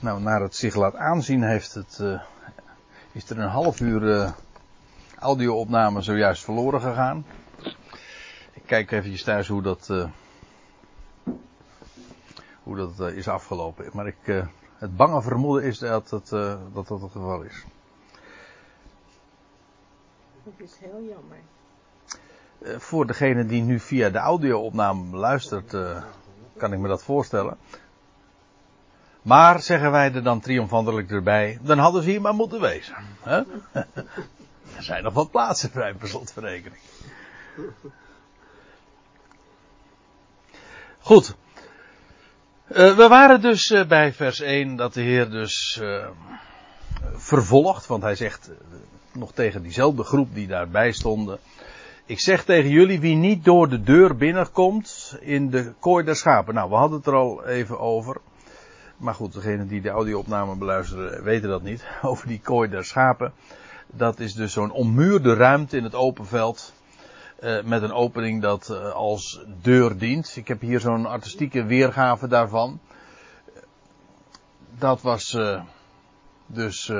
Nou, naar het zich laat aanzien heeft het, uh, is er een half uur uh, audio-opname zojuist verloren gegaan. Ik kijk even thuis hoe dat, uh, hoe dat is afgelopen. Maar ik, het bange vermoeden is dat het, dat, dat het geval is. Dat is heel jammer. voor degene die nu via de audio-opname luistert, kan ik me dat voorstellen. Maar, zeggen wij er dan triomfantelijk erbij, dan hadden ze hier maar moeten wezen. Hè? er zijn nog wat plaatsen vrij per slotverrekening. Goed. Uh, we waren dus uh, bij vers 1 dat de Heer dus uh, vervolgt, want hij zegt nog tegen diezelfde groep die daarbij stonden. Ik zeg tegen jullie, wie niet door de deur binnenkomt in de kooi der schapen. Nou, we hadden het er al even over. Maar goed, degenen die de audio-opname beluisteren weten dat niet. Over die kooi der schapen. Dat is dus zo'n ommuurde ruimte in het open veld. Uh, met een opening dat uh, als deur dient. Ik heb hier zo'n artistieke weergave daarvan. Dat was uh, dus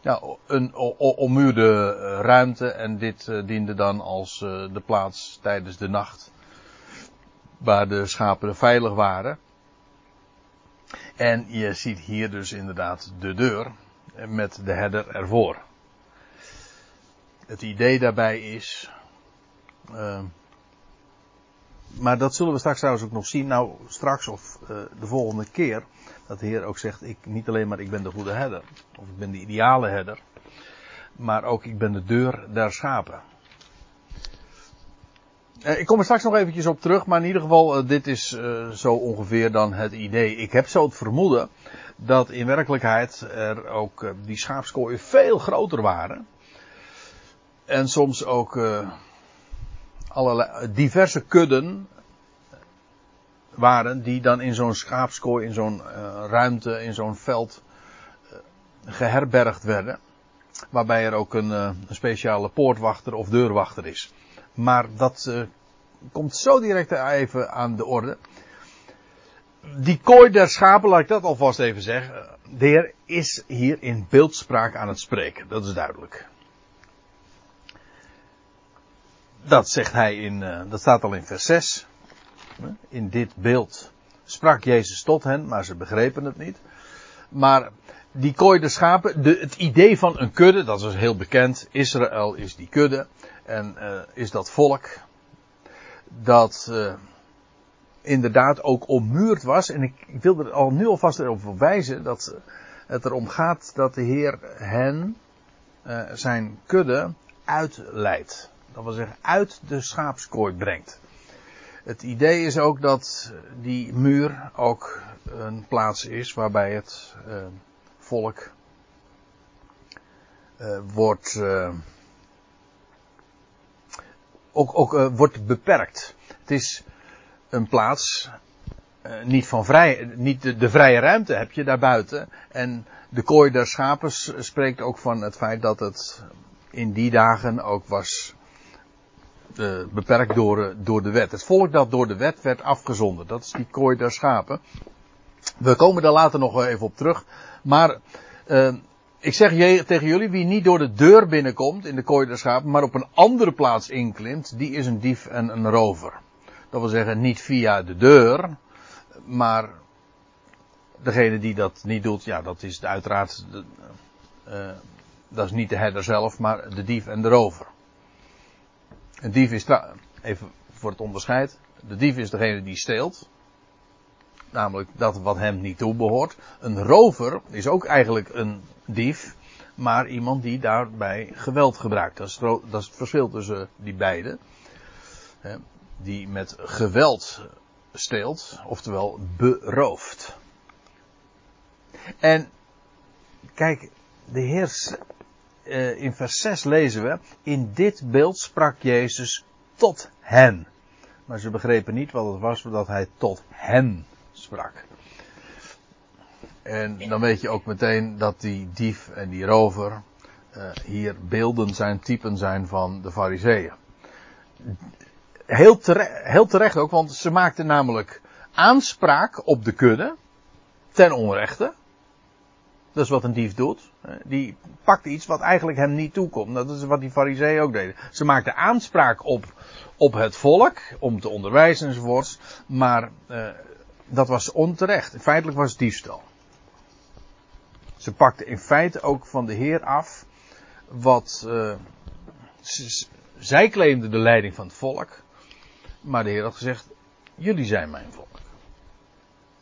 ja, een ommuurde ruimte. En dit diende dan als de plaats tijdens de nacht. Waar de schapen veilig waren. En je ziet hier dus inderdaad de deur met de herder ervoor. Het idee daarbij is. Uh, maar dat zullen we straks trouwens ook nog zien. Nou, straks of uh, de volgende keer. Dat de Heer ook zegt: ik, niet alleen maar ik ben de goede herder. Of ik ben de ideale herder. Maar ook ik ben de deur der schapen. Uh, ik kom er straks nog eventjes op terug, maar in ieder geval, uh, dit is uh, zo ongeveer dan het idee. Ik heb zo het vermoeden dat in werkelijkheid er ook die schaapskooien veel groter waren. En soms ook allerlei diverse kudden waren die dan in zo'n schaapskooi, in zo'n ruimte, in zo'n veld geherbergd werden. Waarbij er ook een, een speciale poortwachter of deurwachter is. Maar dat uh, komt zo direct even aan de orde. Die kooi der schapen, laat ik dat alvast even zeggen. De Heer is hier in beeldspraak aan het spreken. Dat is duidelijk. Dat zegt hij in, uh, dat staat al in vers 6. In dit beeld sprak Jezus tot hen, maar ze begrepen het niet. Maar die kooi der schapen, de, het idee van een kudde, dat is heel bekend. Israël is die kudde. En uh, is dat volk dat uh, inderdaad ook ommuurd was. En ik, ik wil er al nu alvast erop wijzen dat het erom gaat dat de Heer hen, uh, zijn kudde, uitleidt. Dat wil zeggen, uit de schaapskooi brengt. Het idee is ook dat die muur ook een plaats is waarbij het volk wordt ook, ook uh, wordt beperkt. Het is een plaats, uh, niet van vrij, niet de, vrije ruimte heb je daarbuiten. En de kooi der schapen spreekt ook van het feit dat het in die dagen ook was uh, beperkt door, door de wet. Het volk dat door de wet werd afgezonderd. Dat is die kooi der schapen. We komen daar later nog even op terug. Maar ik zeg tegen jullie, wie niet door de deur binnenkomt in de kooi der schapen, maar op een andere plaats inklimt, die is een dief en een rover. Dat wil zeggen, niet via de deur, maar degene die dat niet doet, ja, dat is uiteraard, uh, dat is niet de herder zelf, maar de dief en de rover. Een dief is, even voor het onderscheid, de dief is degene die steelt, namelijk dat wat hem niet toebehoort. Een rover is ook eigenlijk een dief, maar iemand die daarbij geweld gebruikt. Dat is, dat het verschil tussen die beiden. Die met geweld steelt, oftewel berooft. En kijk, de Heer, eh, in vers 6 lezen we, in dit beeld sprak Jezus tot hen. Maar ze begrepen niet wat het was dat hij tot hen sprak. En dan weet je ook meteen dat die dief en die rover uh, hier beelden zijn, typen zijn van de fariseeën. Heel, heel terecht ook, want ze maakten namelijk aanspraak op de kudde. ten onrechte. Dat is wat een dief doet. Die pakt iets wat eigenlijk hem niet toekomt. Dat is wat die fariseeën ook deden. Ze maakten aanspraak op, op het volk, om te onderwijzen enzovoorts. Maar uh, dat was onterecht. Feitelijk was het diefstal. Ze pakten in feite ook van de Heer af wat. Uh, zij claimden de leiding van het volk. Maar de Heer had gezegd: Jullie zijn mijn volk.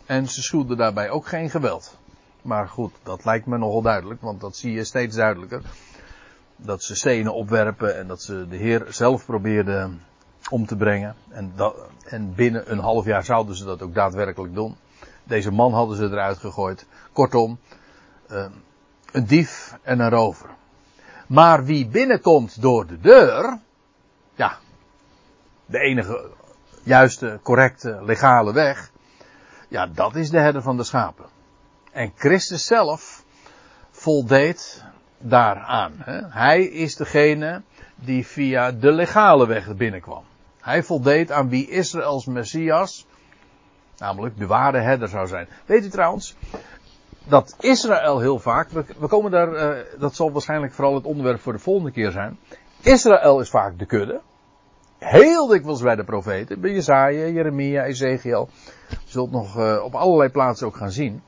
En ze schuwden daarbij ook geen geweld. Maar goed, dat lijkt me nogal duidelijk, want dat zie je steeds duidelijker. Dat ze stenen opwerpen en dat ze de Heer zelf probeerden om te brengen. En, dat, en binnen een half jaar zouden ze dat ook daadwerkelijk doen. Deze man hadden ze eruit gegooid. Kortom, uh, een dief en een rover. Maar wie binnenkomt door de deur, ja, de enige juiste, correcte, legale weg, ja, dat is de herder van de schapen. En Christus zelf voldeed daaraan. Hè? Hij is degene die via de legale weg binnenkwam. Hij voldeed aan wie Israëls Messias, namelijk de ware herder zou zijn. Weet u trouwens, dat Israël heel vaak, we, komen daar, uh, dat zal waarschijnlijk vooral het onderwerp voor de volgende keer zijn. Israël is vaak de kudde. Heel dikwijls bij de profeten, bij Jezaja, Jeremia, Ezekiel. Je zult nog uh, op allerlei plaatsen ook gaan zien.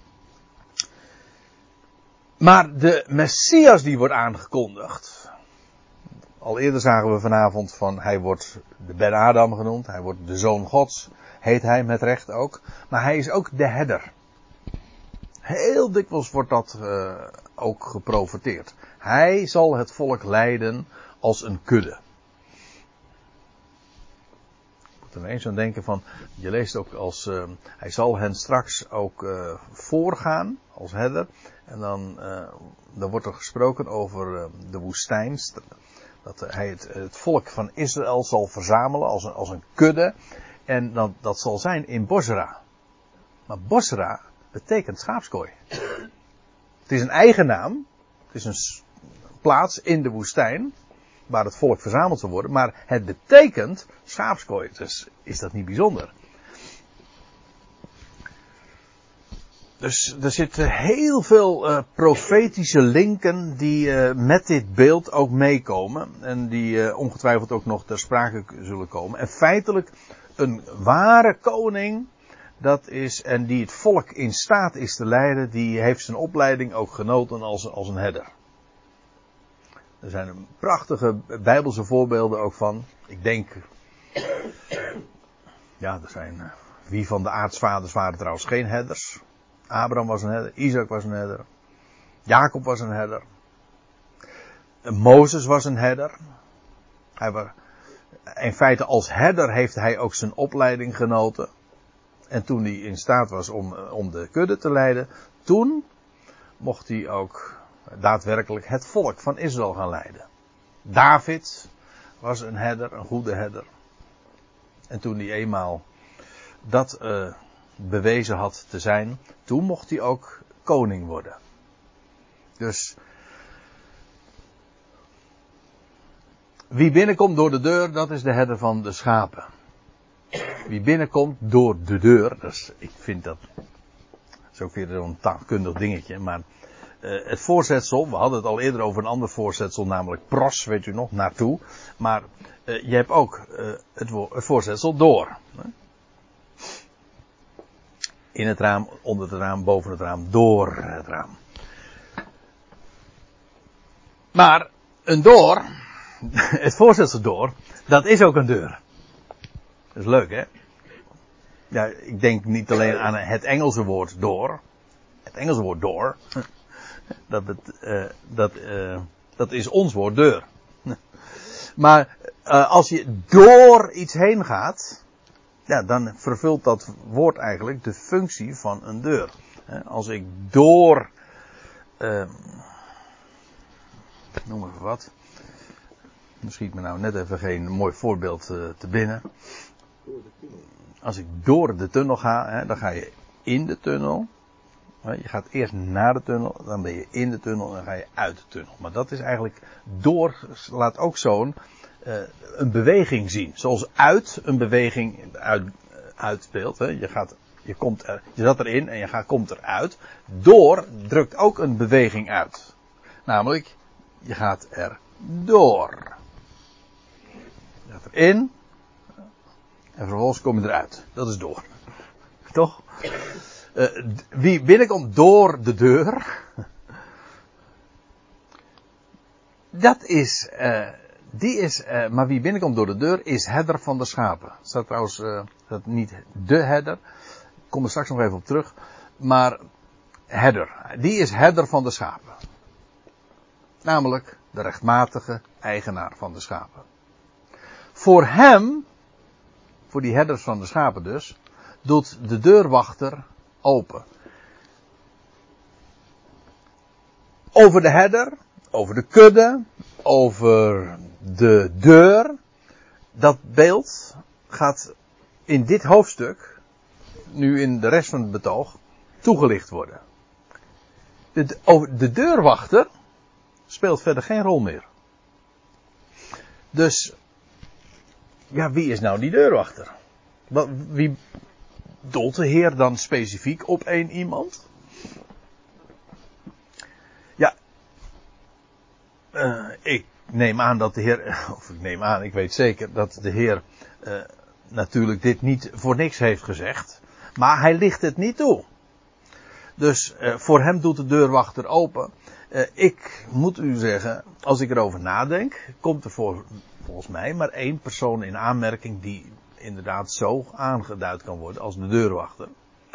Maar de Messias die wordt aangekondigd. Al eerder zagen we vanavond van hij wordt de Ben Adam genoemd. Hij wordt de zoon gods. Heet hij met recht ook. Maar hij is ook de herder. Heel dikwijls wordt dat uh, ook geprofeteerd. Hij zal het volk leiden als een kudde. Ik moet er ineens aan denken van, je leest ook als, uh, hij zal hen straks ook uh, voorgaan als herder. En dan, dan wordt er gesproken over de woestijn. Dat hij het, het, volk van Israël zal verzamelen als een, als een kudde. En dat, dat zal zijn in Bosra. Maar Bosra betekent schaapskooi. Het is een eigen naam. Het is een plaats in de woestijn. Waar het volk verzameld zal worden. Maar het betekent schaapskooi. Dus is dat niet bijzonder? Dus er zitten heel veel uh, profetische linken die uh, met dit beeld ook meekomen. En die uh, ongetwijfeld ook nog ter sprake zullen komen. En feitelijk een ware koning, dat is, en die het volk in staat is te leiden, die heeft zijn opleiding ook genoten als, als een herder. Er zijn prachtige bijbelse voorbeelden ook van. Ik denk, ja, er zijn, wie van de aartsvaders waren trouwens geen herders. Abraham was een herder, Isaac was een herder, Jacob was een herder, Mozes was een herder. Hij was, in feite als herder heeft hij ook zijn opleiding genoten. En toen hij in staat was om, om de kudde te leiden, toen mocht hij ook daadwerkelijk het volk van Israël gaan leiden. David was een herder, een goede herder. En toen hij eenmaal dat uh, bewezen had te zijn, toen mocht hij ook koning worden. Dus wie binnenkomt door de deur, dat is de herder van de schapen. Wie binnenkomt door de deur, dus ik vind dat, dat is weer zo'n taalkundig dingetje, maar uh, het voorzetsel, we hadden het al eerder over een ander voorzetsel, namelijk pros, weet u nog, naartoe. Maar uh, je hebt ook uh, het, het, voorzetsel door. Hè? In het raam, onder het raam, boven het raam, door het raam. Maar een door, het voorzetsel door, dat is ook een deur. Dat is leuk hè? Ja, ik denk niet alleen aan het Engelse woord door. Het Engelse woord door. Dat, het, uh, dat, uh, dat is ons woord deur. Maar uh, als je door iets heen gaat, ja, dan vervult dat woord eigenlijk de functie van een deur. Als ik door, uh, noem even wat. Misschien me nou net even geen mooi voorbeeld uh, te binnen. Als ik door de tunnel ga, dan ga je in de tunnel. Je gaat eerst naar de tunnel, dan ben je in de tunnel en dan ga je uit de tunnel. Maar dat is eigenlijk door, laat ook zo'n een beweging zien. Zoals uit een beweging uit, uitspeelt. Hè. Je gaat Je, komt er, je zat erin en je gaat, komt eruit. Door drukt ook een beweging uit. Namelijk, je gaat er door. Je gaat erin. En vervolgens kom je eruit. Dat is door. Toch? Uh, wie binnenkomt door de deur. Dat is, die is, uh, maar wie binnenkomt door de deur is herder van de schapen. Staat trouwens, dat niet de herder. Ik kom er straks nog even op terug. Maar herder. Die is herder van de schapen. Namelijk de rechtmatige eigenaar van de schapen. Voor hem, voor die herders van de schapen dus, doet de deurwachter open. Over de herder, over de kudde, over de deur. Dat beeld gaat in dit hoofdstuk, nu in de rest van het betoog, toegelicht worden. De, de deurwachter speelt verder geen rol meer. Dus, ja, wie is nou die deurwachter? Wie doelt de Heer dan specifiek op één iemand? Uh, ik neem aan dat de Heer, of ik neem aan, ik weet zeker dat de Heer uh, natuurlijk dit niet voor niks heeft gezegd. Maar hij ligt het niet toe. Dus uh, voor hem doet de deurwachter open. Ik moet u zeggen, als ik erover nadenk, komt er voor, volgens mij maar één persoon in aanmerking die inderdaad zo aangeduid kan worden als de deurwachter.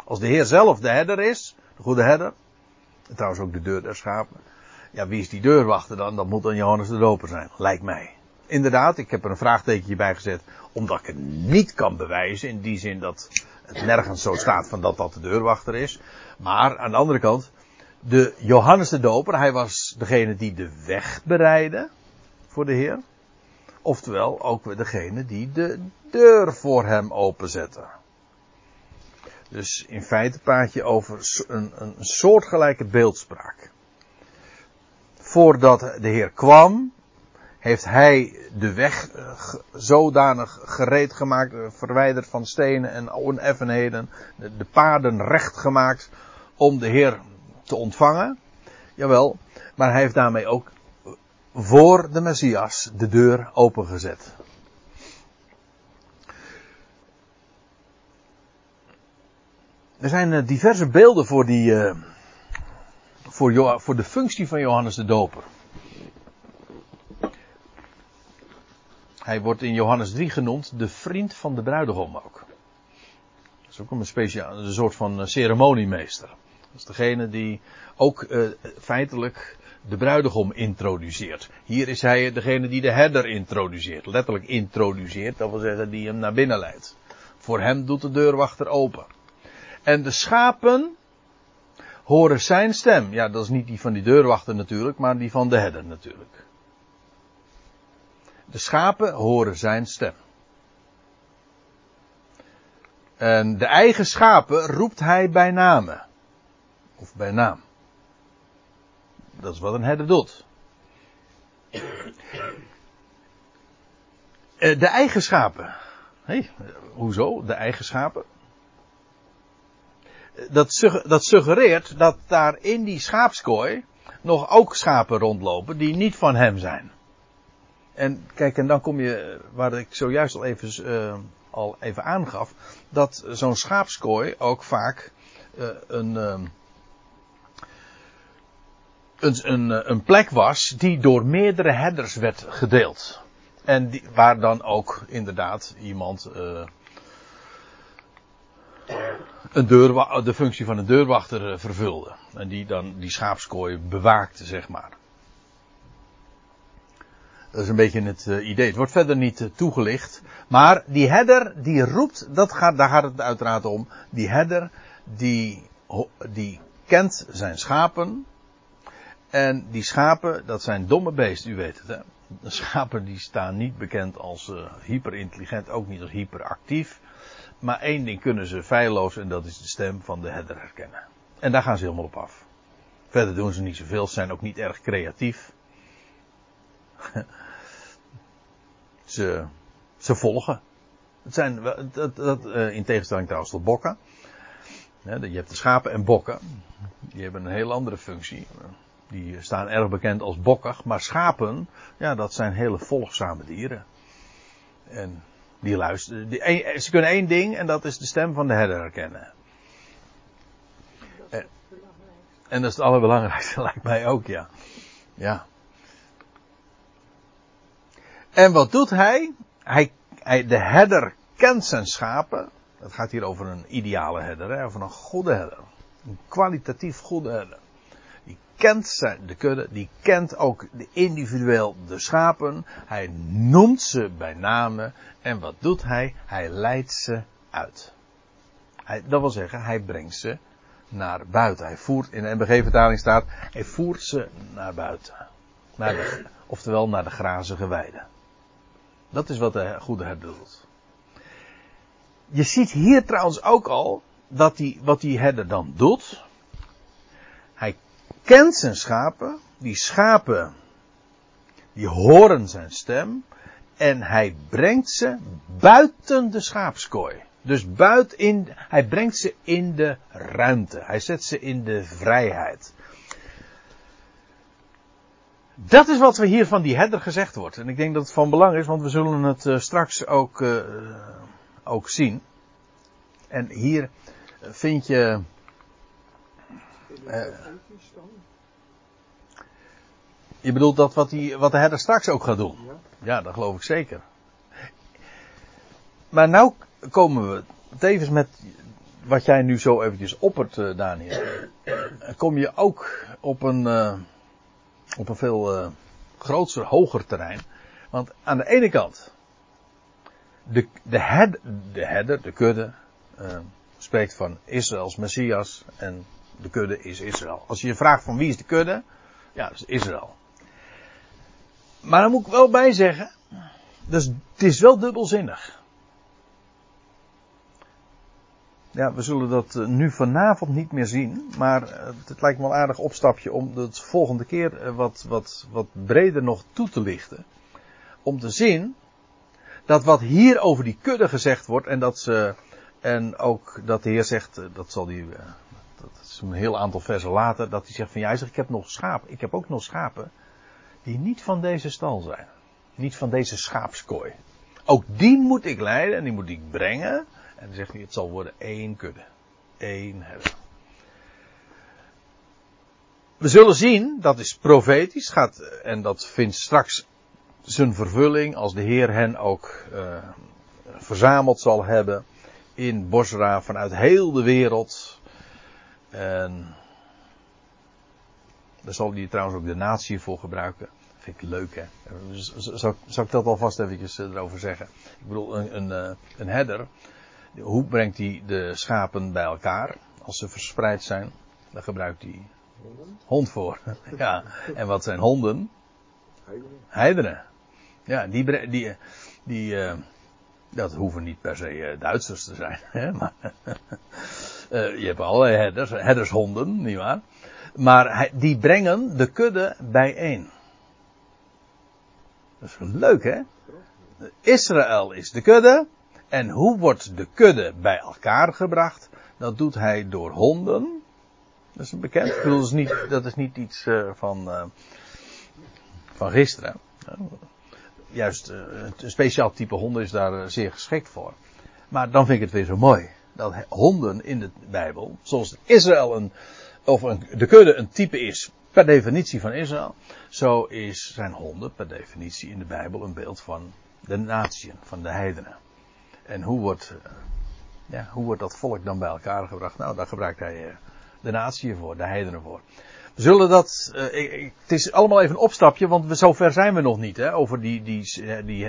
Als de Heer zelf de herder is, de goede herder, en trouwens ook de deur der schapen. Ja, wie is die deurwachter dan? Dat moet dan Johannes de Doper zijn, lijkt mij. Inderdaad, ik heb er een vraagtekentje bij gezet, omdat ik het niet kan bewijzen, in die zin dat het nergens zo staat van dat dat de deurwachter is. Maar aan de andere kant, de Johannes de Doper, hij was degene die de weg bereidde voor de Heer. Oftewel ook degene die de deur voor hem openzette. Dus in feite praat je over een, een soortgelijke beeldspraak. Voordat de Heer kwam, heeft hij de weg eh, zodanig gereed gemaakt, eh, verwijderd van stenen en oneffenheden, de paden recht gemaakt om de Heer te ontvangen. Jawel, maar hij heeft daarmee ook voor de Messias de deur opengezet. Er zijn eh, diverse beelden voor, die, voor, voor de functie van Johannes de Doper. Hij wordt in Johannes 3 genoemd de vriend van de bruidegom ook. Dat is ook een, speciaal, een soort van eh, ceremoniemeester. Dat is degene die ook uh, feitelijk de bruidegom introduceert. Hier is hij degene die de herder introduceert. Letterlijk introduceert, dat wil zeggen die hem naar binnen leidt. Voor hem doet de deurwachter open. En de schapen horen zijn stem. Ja, dat is niet die van die deurwachter natuurlijk, maar die van de herder natuurlijk. De schapen horen zijn stem. En de eigen schapen roept hij bij name. Of bij naam. Dat is wat een herder doet. Eh, de eigen schapen. Hé, hoezo? De eigen schapen? Dat, suggereert dat daar in die schaapskooi nog ook schapen rondlopen die niet van hem zijn. En kijk, en dan kom je, waar ik zojuist al even, uh, al even aangaf, dat zo'n schaapskooi ook vaak uh, een, uh, een, een, een, plek was die door meerdere herders werd gedeeld. En die, waar dan ook inderdaad iemand een deur, de functie van een deurwachter vervulde. En die dan die schaapskooi bewaakte, zeg maar. Dat is een beetje het uh, idee. Het wordt verder niet uh, toegelicht. Maar die herder die roept, dat gaat, daar gaat het uiteraard om. Die herder die, die kent zijn schapen. En die schapen, dat zijn domme beesten, u weet het hè. De schapen die staan niet bekend als hyperintelligent, ook niet als hyperactief. Maar één ding kunnen ze feilloos en dat is de stem van de herder herkennen. En daar gaan ze helemaal op af. Verder doen ze niet zoveel, zijn ook niet erg creatief. ze, ze volgen. Het zijn, dat, dat, eh, in tegenstelling trouwens tot bokken. Je hebt de schapen en bokken. Die hebben een heel andere functie. Die staan erg bekend als bokkig. Maar schapen, ja, dat zijn hele volgzame dieren. En die luisteren. Die, ze kunnen één ding en dat is de stem van de herder herkennen. En, en dat is het allerbelangrijkste, lijkt mij ook, ja. Ja. En wat doet hij? hij? Hij, de herder kent zijn schapen. Het gaat hier over een ideale herder, hè, over een goede herder. Een kwalitatief goede herder. Die kent zijn, de kudde, die kent ook de individueel de schapen. Hij noemt ze bij name. En wat doet hij? Hij leidt ze uit. Hij, dat wil zeggen, hij brengt ze naar buiten. Hij voert, in de MBG-vertaling staat, hij voert ze naar buiten. Oftewel naar de grazige weide. Dat is wat de goede herder doet. Je ziet hier trouwens ook al dat hij, wat die herder dan doet. Kent zijn schapen. Die schapen, die horen zijn stem. En hij brengt ze buiten de schaapskooi. Dus buiten in, hij brengt ze in de ruimte. Hij zet ze in de vrijheid. Dat is wat we hier van die herder gezegd wordt. En ik denk dat het van belang is, want we zullen het uh, straks ook, uh, ook zien. En hier vind je. Uh, je bedoelt dat wat, die, wat de herder straks ook gaat doen? Ja, dat geloof ik zeker. Maar nou komen we tevens met wat jij nu zo eventjes oppert, uh, Daniel. Kom je ook op een, uh, op een veel uh, groter, hoger terrein. Want aan de ene kant, de, de, herder, de herder, de kudde, spreekt van Israëls Messias en de kudde is Israël. Als je je vraagt van wie is de kudde, ja, dat is Israël. Maar dan moet ik wel bij zeggen, dus het is wel dubbelzinnig. Ja, we zullen dat eh, nu vanavond niet meer zien. Maar eh, het lijkt me wel een aardig opstapje om het volgende keer eh, wat, wat, wat breder nog toe te lichten. Om te zien dat wat hier over die kudde gezegd wordt en dat ze, en ook dat de Heer zegt, dat zal die, dat is een heel aantal versen later, dat hij zegt van ja, hij zegt, ik heb nog schapen, ik heb ook nog schapen die niet van deze stal zijn. Niet van deze schaapskooi. Ook die moet ik leiden en die moet ik brengen en dan zegt hij, het zal worden één kudde. één herder. We zullen zien, dat is profetisch, gaat, en dat vindt straks zijn vervulling als de Heer hen ook uh, verzameld zal hebben in Bosra vanuit heel de wereld. En daar zal hij trouwens ook de natie voor gebruiken. Dat vind ik leuk, hè. Zal, zal ik dat alvast eventjes eh, erover zeggen? Ik bedoel, een, een, eh, een herder, hoe brengt hij de schapen bij elkaar als ze verspreid zijn? Daar gebruikt hij hond voor. ja, en wat zijn honden? Heidenen. Ja, die, die, die uh, dat hoeven niet per se Duitsers te zijn. Hè? Maar, uh, je hebt allerlei herders, herdershonden, nietwaar? Maar die brengen de kudde bijeen. Dat is leuk, hè? Israël is de kudde. En hoe wordt de kudde bij elkaar gebracht? Dat doet hij door honden. Dat is bekend. Ik bedoel, dat is niet, dat is niet iets uh, van, uh, van gisteren. Juist een speciaal type honden is daar zeer geschikt voor. Maar dan vind ik het weer zo mooi. Dat honden in de Bijbel, zoals Israël een, of een, de kudde een type is per definitie van Israël, zo is, zijn honden per definitie in de Bijbel een beeld van de natieën, van de heidenen. En hoe wordt, eh, ja, hoe wordt dat volk dan bij elkaar gebracht? Nou, daar gebruikt hij eh, de natie voor, de heidenen voor. We zullen dat, ik, het is allemaal even een opstapje, want we, zover zijn we nog niet, hè, over die, die, die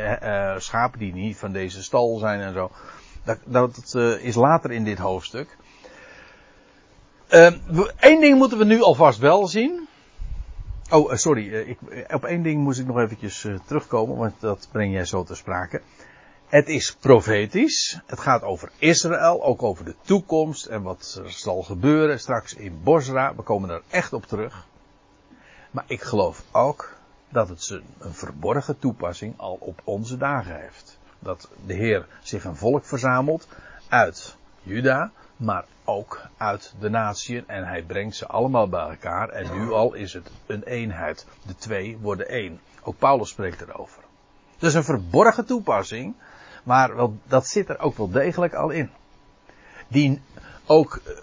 schapen die niet van deze stal zijn en zo. Dat, dat uh, is later in dit hoofdstuk. Eén ding moeten we nu alvast wel zien. Oh, sorry, ik, op één ding moest ik nog eventjes terugkomen, want dat breng jij zo ter sprake. Het is profetisch. Het gaat over Israël, ook over de toekomst en wat er zal gebeuren straks in Bosra. We komen er echt op terug. Maar ik geloof ook dat het een verborgen toepassing al op onze dagen heeft. Dat de Heer zich een volk verzamelt uit Juda, maar ook uit de natieën. En hij brengt ze allemaal bij elkaar. En nu al is het een eenheid. De twee worden één. Ook Paulus spreekt erover. Is een verborgen toepassing. Maar wel, dat zit er ook wel degelijk al in. Die ook eh,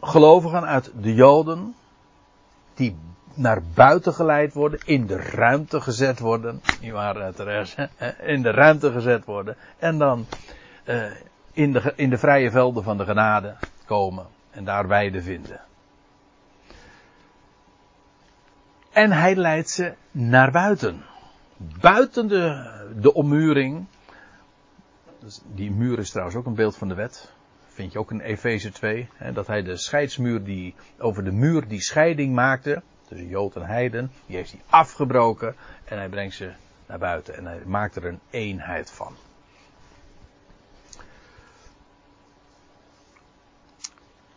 gelovigen uit de Joden. Die naar buiten geleid worden. In de ruimte gezet worden. Niet waar, Therese? In de ruimte gezet worden. En dan uh, in, de, in de vrije velden van de genade komen. En daar weide vinden. En hij leidt ze naar buiten. Buiten de, de ommuring. Die muur is trouwens ook een beeld van de wet. Vind je ook in Efeze 2. Hè, dat hij de scheidsmuur die, over de muur die scheiding maakte. Tussen Jood en Heiden. Die heeft hij afgebroken. En hij brengt ze naar buiten. En hij maakt er een eenheid van.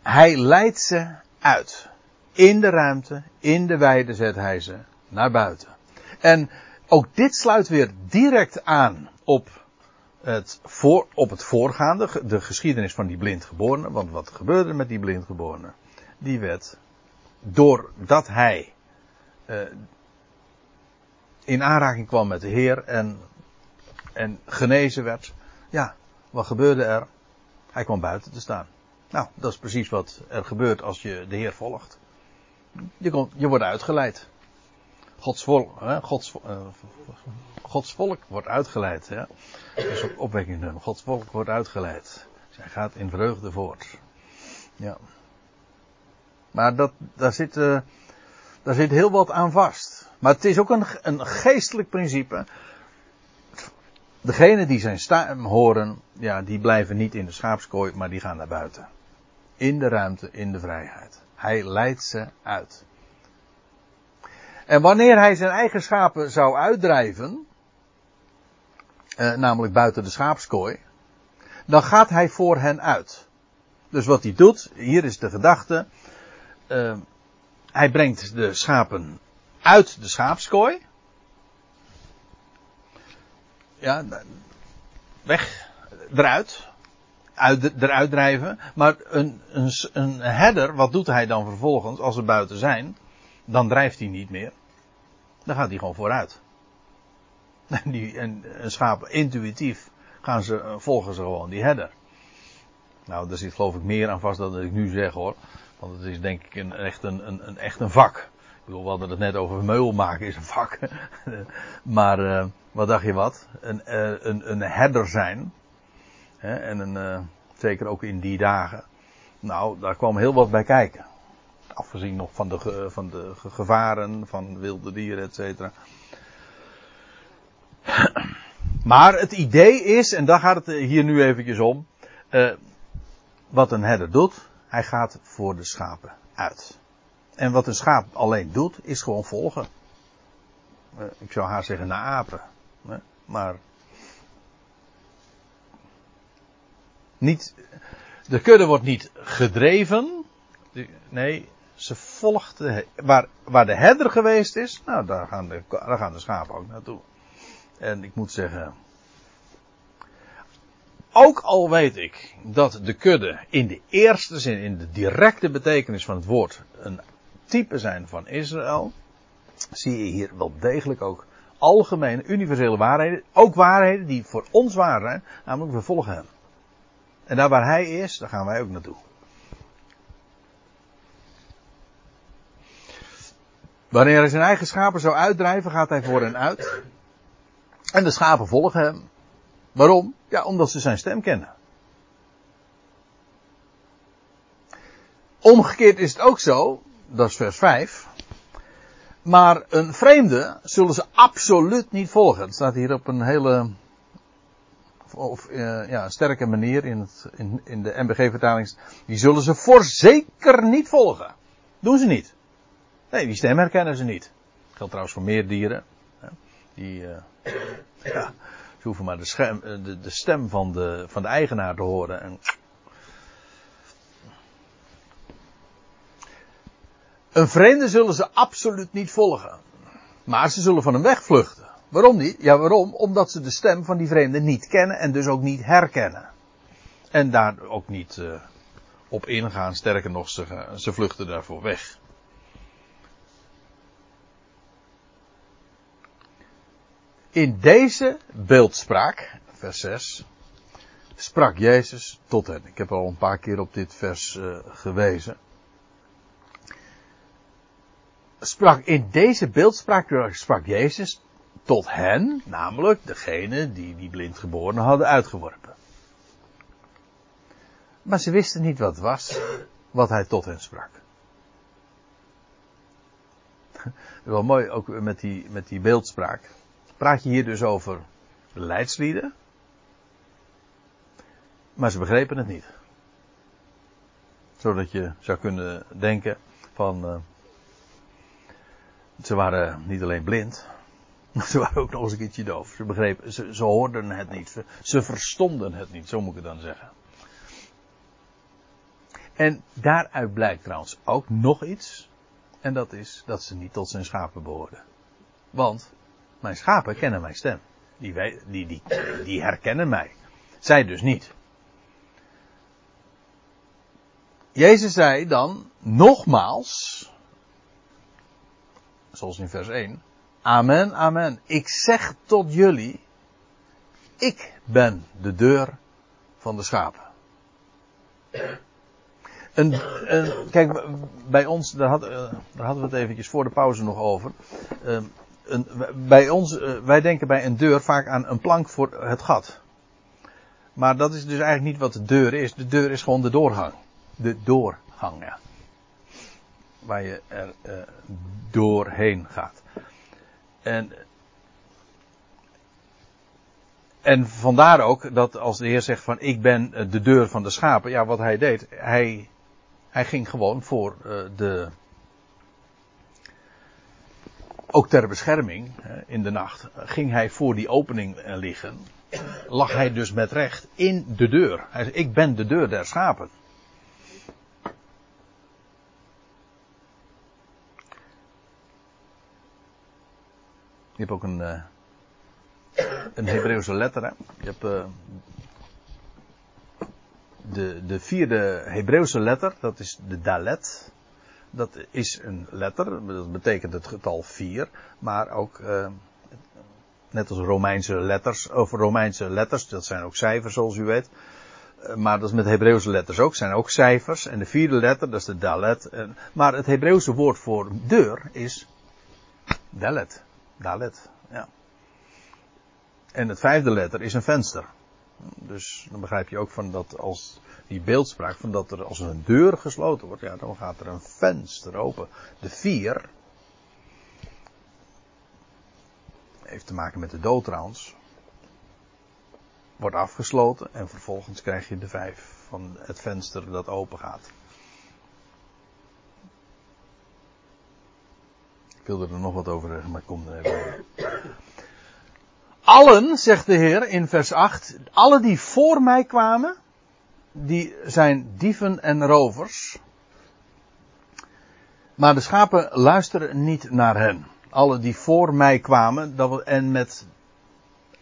Hij leidt ze uit. In de ruimte, in de weide zet hij ze naar buiten. En ook dit sluit weer direct aan op het, op het voorgaande, de geschiedenis van die blindgeborene. Want wat gebeurde met die blindgeborene? Die werd, doordat hij uh, in aanraking kwam met de Heer en, en genezen werd. Ja, wat gebeurde er? Hij kwam buiten te staan. Nou, dat is precies wat er gebeurt als je de Heer volgt. Je, komt, je wordt uitgeleid. Gods volk, hè? Gods, uh, Gods volk wordt uitgeleid. Ja? Is ook opwekking. Gods volk wordt uitgeleid. Zij gaat in vreugde voort. Ja. Maar dat, daar, zit, uh, daar zit heel wat aan vast. Maar het is ook een, een geestelijk principe. Degenen die zijn stem horen, ja, die blijven niet in de schaapskooi, maar die gaan naar buiten. In de ruimte, in de vrijheid. Hij leidt ze uit. En wanneer hij zijn eigen schapen zou uitdrijven, eh, namelijk buiten de schaapskooi, dan gaat hij voor hen uit. Dus wat hij doet, hier is de gedachte, uh, hij brengt de schapen uit de schaapskooi. Ja, weg, eruit uit, eruit drijven. Maar een, een, een herder, wat doet hij dan vervolgens als ze buiten zijn? Dan drijft hij niet meer. Dan gaat hij gewoon vooruit. Die, en, schaap intuïtief gaan ze, eh, volgen ze gewoon die herder. Nou, daar zit geloof ik meer aan vast dan ik nu zeg hoor. Want het is denk ik een, echt, een, een, echt een vak. Ik bedoel, we hadden het net over meul maken is een vak. maar uh, wat dacht je wat? Een, uh, een, een herder zijn. Hè, en een, uh, zeker ook in die dagen. Nou, daar kwam heel wat bij kijken. Afgezien nog van de, van de gevaren, van wilde dieren, et cetera. Maar het idee is, en daar gaat het hier nu eventjes om. Wat een herder doet, hij gaat voor de schapen uit. En wat een schaap alleen doet, is gewoon volgen. Uh, ik zou haar zeggen naar apen. Maar Niet, de kudde wordt niet gedreven. Nee, ze volgt de, waar, waar de herder geweest is. Nou, daar gaan, de, daar gaan de schapen ook naartoe. En ik moet zeggen. Ook al weet ik dat de kudde in de eerste zin, in de directe betekenis van het woord, een type zijn van Israël. Zie je hier wel degelijk ook algemene, universele waarheden. Ook waarheden die voor ons waar zijn. Namelijk, we volgen hem. En daar waar hij is, daar gaan wij ook naartoe. Wanneer hij zijn eigen schapen zou uitdrijven, gaat hij voor hen uit. En de schapen volgen hem. Waarom? Ja, omdat ze zijn stem kennen. Omgekeerd is het ook zo, dat is vers 5. Maar een vreemde zullen ze absoluut niet volgen. Het staat hier op een hele of uh, ja, sterke manier in, het, in, in de MBG-vertaling, die zullen ze voorzeker niet volgen. Doen ze niet. Nee, die stem herkennen ze niet. Dat geldt trouwens voor meer dieren. Die, uh, ja, hoeven maar de, scherm, eh, de, de, stem van de, van de eigenaar te horen. En... Een vreemde zullen ze absoluut niet volgen. Maar ze zullen van hem wegvluchten. Waarom niet? Ja, waarom? Omdat ze de stem van die vreemde niet kennen en dus ook niet herkennen. En daar ook niet uh, op ingaan. Sterker nog, ze, ze vluchten daarvoor weg. In deze beeldspraak, vers 6, sprak Jezus tot hen. Ik heb al een paar keer op dit vers eh, gewezen. Sprak in deze beeldspraak sprak Jezus tot hen, namelijk degene die die blindgeborene hadden uitgeworpen. Maar ze wisten niet wat was, wat hij tot hen sprak. Wel mooi, ook met die, met die beeldspraak. Praat je hier dus over leidslieden, maar ze begrepen het niet. Zodat je zou kunnen denken van, eh, ze waren niet alleen blind, maar ze waren ook nog eens een keertje doof. Ze begrepen, ze, hoorden het niet, ze, ze verstonden het niet, zo moet ik het dan zeggen. En daaruit blijkt trouwens ook nog iets. En dat is dat ze niet tot zijn schapen behoorden. Want mijn schapen kennen mijn stem. Die, die, die, die herkennen mij. Zij dus niet. Jezus zei dan nogmaals, zoals in vers 1, Amen, amen. Ik zeg tot jullie, ik ben de deur van de schapen. Kijk, bij ons, daar, had, eh, daar hadden we het eventjes voor de pauze nog over. Eh, bij ons, eh, wij denken bij een deur vaak aan een plank voor het gat. Maar dat is dus eigenlijk niet wat de deur is. De deur is gewoon de doorgang. De doorgang, ja. Waar je er eh, doorheen gaat. En, en vandaar ook dat als de Heer zegt van ik ben eh, de deur van de schapen. Ja, wat hij deed. Hij, hij ging gewoon voor de. Ook ter bescherming in de nacht. Ging hij voor die opening eh, liggen. Lag hij dus met recht in de deur. Hij zei: Ik ben de deur der schapen. Je hebt ook een, eh, een Hebreeuwse letter. Hè? Je hebt eh, de, de vierde Hebreeuwse letter, dat is de Dalet. Dat is een letter, dat betekent het getal 4, maar ook eh, net als Romeinse letters, of Romeinse letters, dat zijn ook cijfers zoals u weet. Eh, Maar dat is met Hebreeuwse letters ook, zijn ook cijfers. En de vierde letter, dat is de Dalet. En- Maar het Hebreeuwse woord voor deur is Dalet. Dalet, ja. En het vijfde letter is een venster. Dus dan begrijp je ook van dat als die beeldspraak van dat er als een deur gesloten wordt, ja, dan gaat er een venster open. De vier heeft te maken met de dood trouwens. Wordt afgesloten en vervolgens krijg je de vijf van het venster dat open gaat. Ik wilde er nog wat over zeggen, maar ik kom er even. Allen, zegt de Heer in vers 8, alle die voor mij kwamen, die zijn dieven en rovers. Maar de schapen luisteren niet naar hen. Alle die voor mij kwamen dat en, met,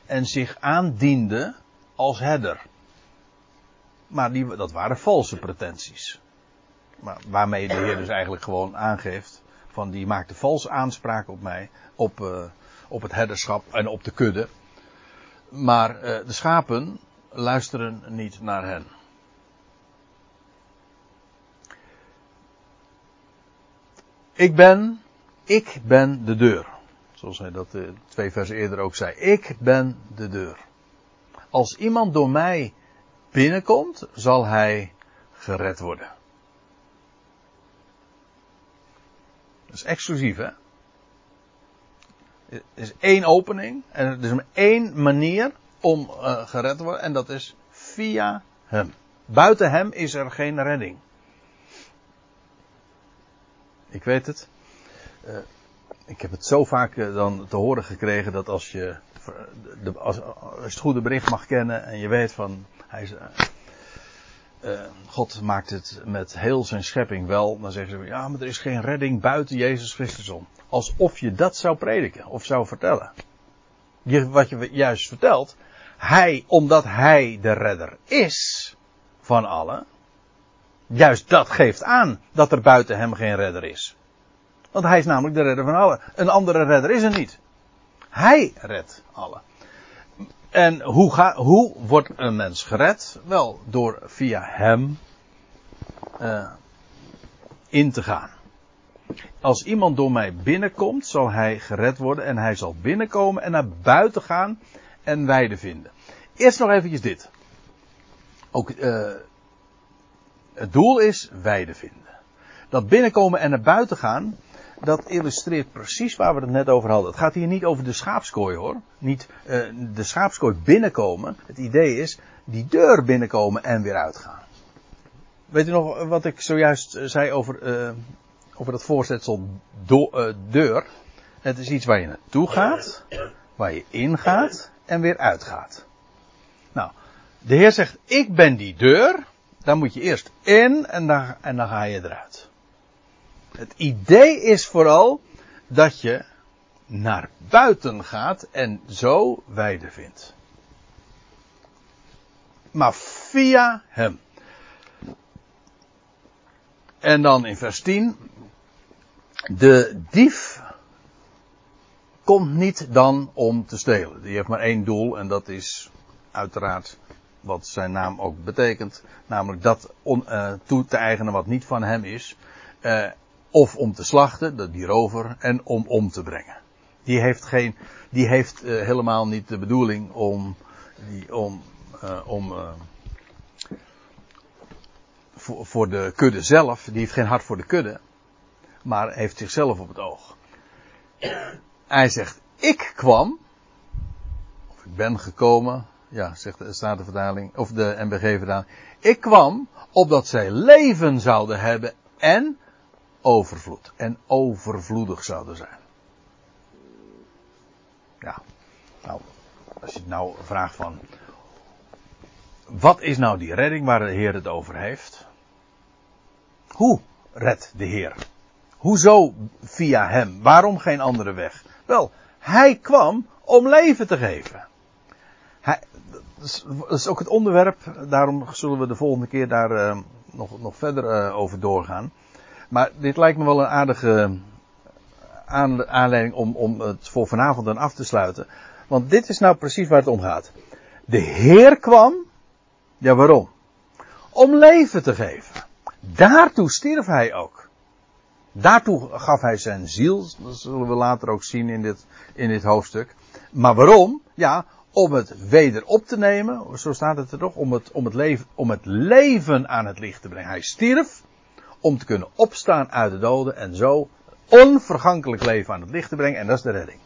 en zich aandienden als herder. Maar die, dat waren valse pretenties. Maar waarmee de Heer dus eigenlijk gewoon aangeeft van die maakte valse aanspraak op mij, op, eh, op het herderschap en op de kudde. Maar eh, de schapen luisteren niet naar hen. Ik ben, ik ben de deur. Zoals hij dat eh, twee versen eerder ook zei. Ik ben de deur. Als iemand door mij binnenkomt, zal hij gered worden. Dat is exclusief, hè? Er is één opening en er is één manier om eh, gered te worden en dat is via hem. Buiten hem is er geen redding. Ik weet het. Eh, ik heb het zo vaak eh, dan te horen gekregen dat als je, de, als, het goede bericht mag kennen en je weet van hij is, eh, God maakt het met heel zijn schepping wel, dan zeggen ze ja, maar er is geen redding buiten Jezus Christus om. Alsof je dat zou prediken of zou vertellen. Je, wat je juist vertelt, hij, omdat hij de redder is van allen, Juist dat geeft aan dat er buiten hem geen redder is. Want hij is namelijk de redder van allen. Een andere redder is er niet. Hij redt allen. En hoe, ga, hoe wordt een mens gered? Wel, door via hem uh, in te gaan. Als iemand door mij binnenkomt, zal hij gered worden en hij zal binnenkomen en naar buiten gaan en weide vinden. Eerst nog eventjes dit. Ook uh, het doel is weide vinden. Dat binnenkomen en naar buiten gaan, dat illustreert precies waar we het net over hadden. Het gaat hier niet over de schaapskooi hoor. Niet uh, de schaapskooi binnenkomen. Het idee is die deur binnenkomen en weer uitgaan. Weet u nog wat ik zojuist zei over, uh, over dat voorzetsel deur? Het is iets waar je naartoe gaat, waar je ingaat en weer uitgaat. Nou, de Heer zegt, ik ben die deur. Daar moet je eerst in en dan, en dan ga je eruit. Het idee is vooral dat je naar buiten gaat en zo weide vindt. Maar via hem. En dan in vers 10. De dief komt niet dan om te stelen. Die heeft maar één doel en dat is uiteraard wat zijn naam ook betekent. Namelijk dat uh, toe te eigenen wat niet van hem is. Uh, of om te slachten, die rover, en om om te brengen. Die heeft, geen, die heeft uh, helemaal niet de bedoeling om, die, om, om voor, voor de kudde zelf, die heeft geen hart voor de kudde, maar heeft zichzelf op het oog. Hij zegt, ik kwam, of ik ben gekomen, ja, zegt de Statenvertaling, of de NBG-vertaling, ik kwam opdat zij leven zouden hebben en overvloed. En overvloedig zouden zijn. Ja, nou, als je nou vraagt van, wat is nou die redding waar de Heer het over heeft? Hoe redt de Heer? Hoezo via hem? Waarom geen andere weg? Wel, hij kwam om leven te geven. Hij, dat is ook het onderwerp, daarom zullen we de volgende keer daar uh, nog, nog verder uh, over doorgaan. Maar dit lijkt me wel een aardige aan, aanleiding om, om het voor vanavond dan af te sluiten. Want dit is nou precies waar het om gaat. De Heer kwam, ja waarom? Om leven te geven. Daartoe stierf hij ook. Daartoe gaf hij zijn ziel, dat zullen we later ook zien in dit, in dit hoofdstuk. Maar waarom? Ja, om het weder op te nemen, zo staat het er toch, om het, om het, leven, om het leven aan het licht te brengen. Hij stierf om te kunnen opstaan uit de doden en zo onvergankelijk leven aan het licht te brengen en dat is de redding.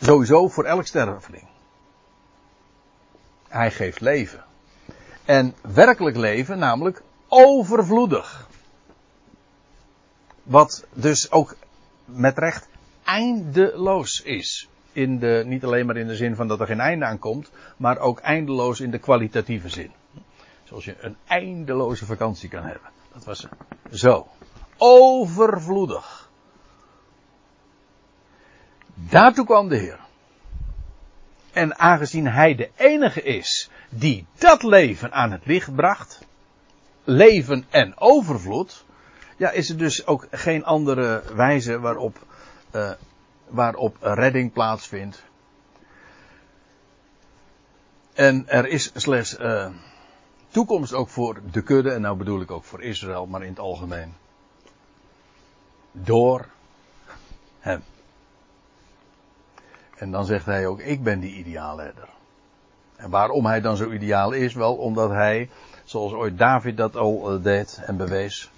Sowieso voor elk sterveling. Hij geeft leven. En werkelijk leven, namelijk overvloedig. Wat dus ook met recht eindeloos is. In de, niet alleen maar in de zin van dat er geen einde aan komt, maar ook eindeloos in de kwalitatieve zin. Zoals je een eindeloze vakantie kan hebben. Dat was zo. Overvloedig. Daartoe kwam de Heer. En aangezien Hij de enige is die dat leven aan het licht bracht, leven en overvloed, ja, is er dus ook geen andere wijze waarop, uh, waarop redding plaatsvindt. En er is slechts uh, toekomst ook voor de kudde, en nou bedoel ik ook voor Israël, maar in het algemeen. Door hem. En dan zegt hij ook, ik ben die ideaalherder. En waarom hij dan zo ideaal is? Wel omdat hij, zoals ooit David dat al uh, deed en bewees,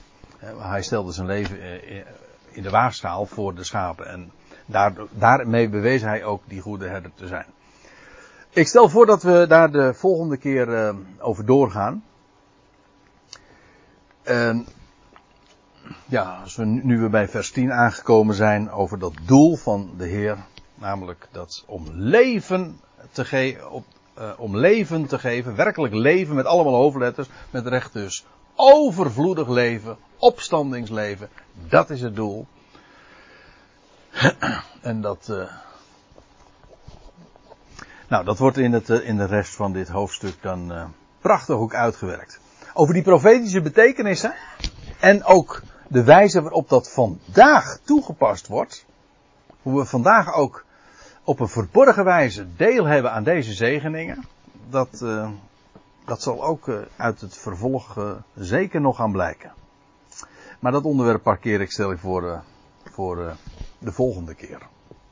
hij stelde zijn leven uh, in de waagschaal voor de schapen. En daar, daarmee bewees hij ook die goede herder te zijn. Ik stel voor dat we daar de volgende keer uh, over doorgaan. En ja, als we nu weer bij vers 10 aangekomen zijn over dat doel van de Heer, namelijk dat om leven te geven, uh, om leven te geven, werkelijk leven met allemaal hoofdletters, met recht dus overvloedig leven, opstandingsleven, dat is het doel. en dat, uh, nou, dat wordt in, het, in de rest van dit hoofdstuk dan uh, prachtig ook uitgewerkt. over die profetische betekenissen en ook de wijze waarop dat vandaag toegepast wordt, hoe we vandaag ook op een verborgen wijze deel hebben aan deze zegeningen, dat, uh, dat zal ook uit het vervolg zeker nog gaan blijken. Maar dat onderwerp parkeer ik stel ik voor, voor de volgende keer.